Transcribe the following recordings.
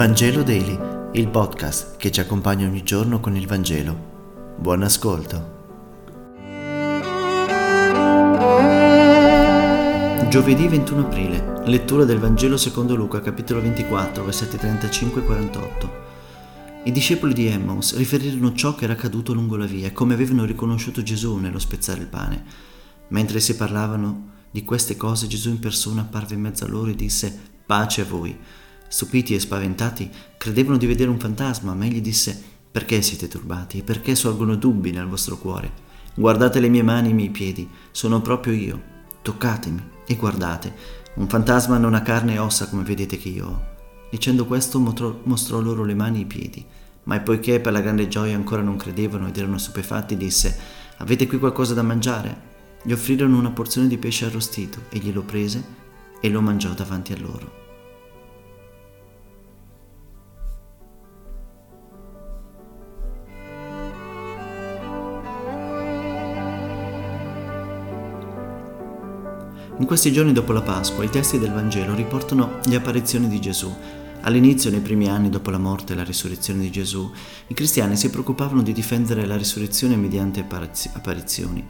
Vangelo Daily, il podcast che ci accompagna ogni giorno con il Vangelo. Buon ascolto. Giovedì 21 aprile, lettura del Vangelo secondo Luca, capitolo 24, versetti 35 e 48. I discepoli di Emmaus riferirono ciò che era accaduto lungo la via e come avevano riconosciuto Gesù nello spezzare il pane. Mentre si parlavano di queste cose, Gesù in persona apparve in mezzo a loro e disse: Pace a voi. Stupiti e spaventati, credevano di vedere un fantasma, ma egli disse, perché siete turbati e perché sorgono dubbi nel vostro cuore? Guardate le mie mani e i miei piedi, sono proprio io. Toccatemi e guardate, un fantasma non ha carne e ossa come vedete che io ho. Dicendo questo mostrò, mostrò loro le mani e i piedi, ma poiché per la grande gioia ancora non credevano ed erano stupefatti, disse, avete qui qualcosa da mangiare? Gli offrirono una porzione di pesce arrostito, e glielo prese e lo mangiò davanti a loro. In questi giorni dopo la Pasqua i testi del Vangelo riportano le apparizioni di Gesù. All'inizio, nei primi anni dopo la morte e la risurrezione di Gesù, i cristiani si preoccupavano di difendere la risurrezione mediante apparizioni.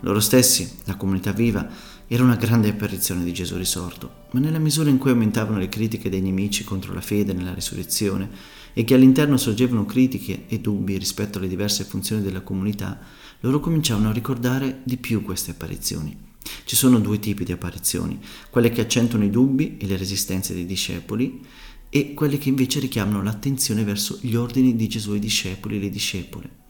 Loro stessi, la comunità viva, era una grande apparizione di Gesù risorto, ma nella misura in cui aumentavano le critiche dei nemici contro la fede nella risurrezione e che all'interno sorgevano critiche e dubbi rispetto alle diverse funzioni della comunità, loro cominciavano a ricordare di più queste apparizioni. Ci sono due tipi di apparizioni, quelle che accentuano i dubbi e le resistenze dei discepoli e quelle che invece richiamano l'attenzione verso gli ordini di Gesù ai discepoli e le discepole.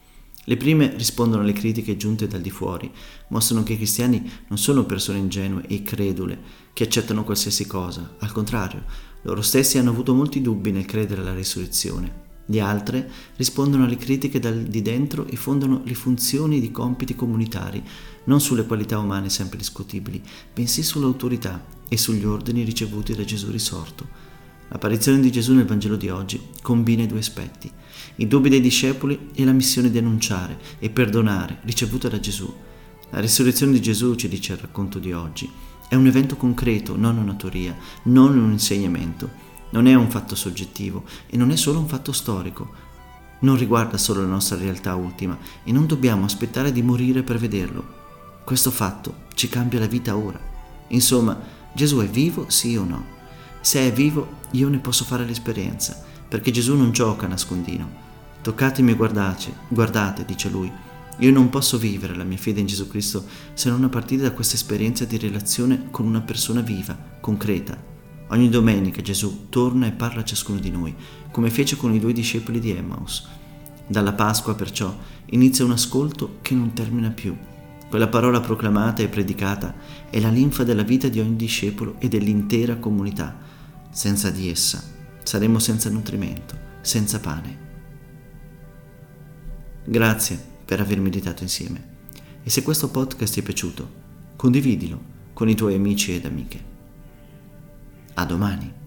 Le prime rispondono alle critiche giunte dal di fuori, mostrano che i cristiani non sono persone ingenue e credule che accettano qualsiasi cosa, al contrario, loro stessi hanno avuto molti dubbi nel credere alla risurrezione. Le altre rispondono alle critiche dal di dentro e fondano le funzioni di compiti comunitari, non sulle qualità umane sempre discutibili, bensì sull'autorità e sugli ordini ricevuti da Gesù risorto. L'apparizione di Gesù nel Vangelo di oggi combina i due aspetti, i dubbi dei discepoli e la missione di annunciare e perdonare ricevuta da Gesù. La risurrezione di Gesù, ci dice il racconto di oggi, è un evento concreto, non una teoria, non un insegnamento non è un fatto soggettivo e non è solo un fatto storico. Non riguarda solo la nostra realtà ultima e non dobbiamo aspettare di morire per vederlo. Questo fatto ci cambia la vita ora. Insomma, Gesù è vivo, sì o no? Se è vivo, io ne posso fare l'esperienza, perché Gesù non gioca a nascondino. Toccatemi e guardate, guardate, dice lui. Io non posso vivere la mia fede in Gesù Cristo se non a partire da questa esperienza di relazione con una persona viva, concreta, Ogni domenica Gesù torna e parla a ciascuno di noi, come fece con i due discepoli di Emmaus. Dalla Pasqua, perciò, inizia un ascolto che non termina più. Quella parola proclamata e predicata è la linfa della vita di ogni discepolo e dell'intera comunità. Senza di essa saremo senza nutrimento, senza pane. Grazie per aver meditato insieme. E se questo podcast ti è piaciuto, condividilo con i tuoi amici ed amiche. A domani.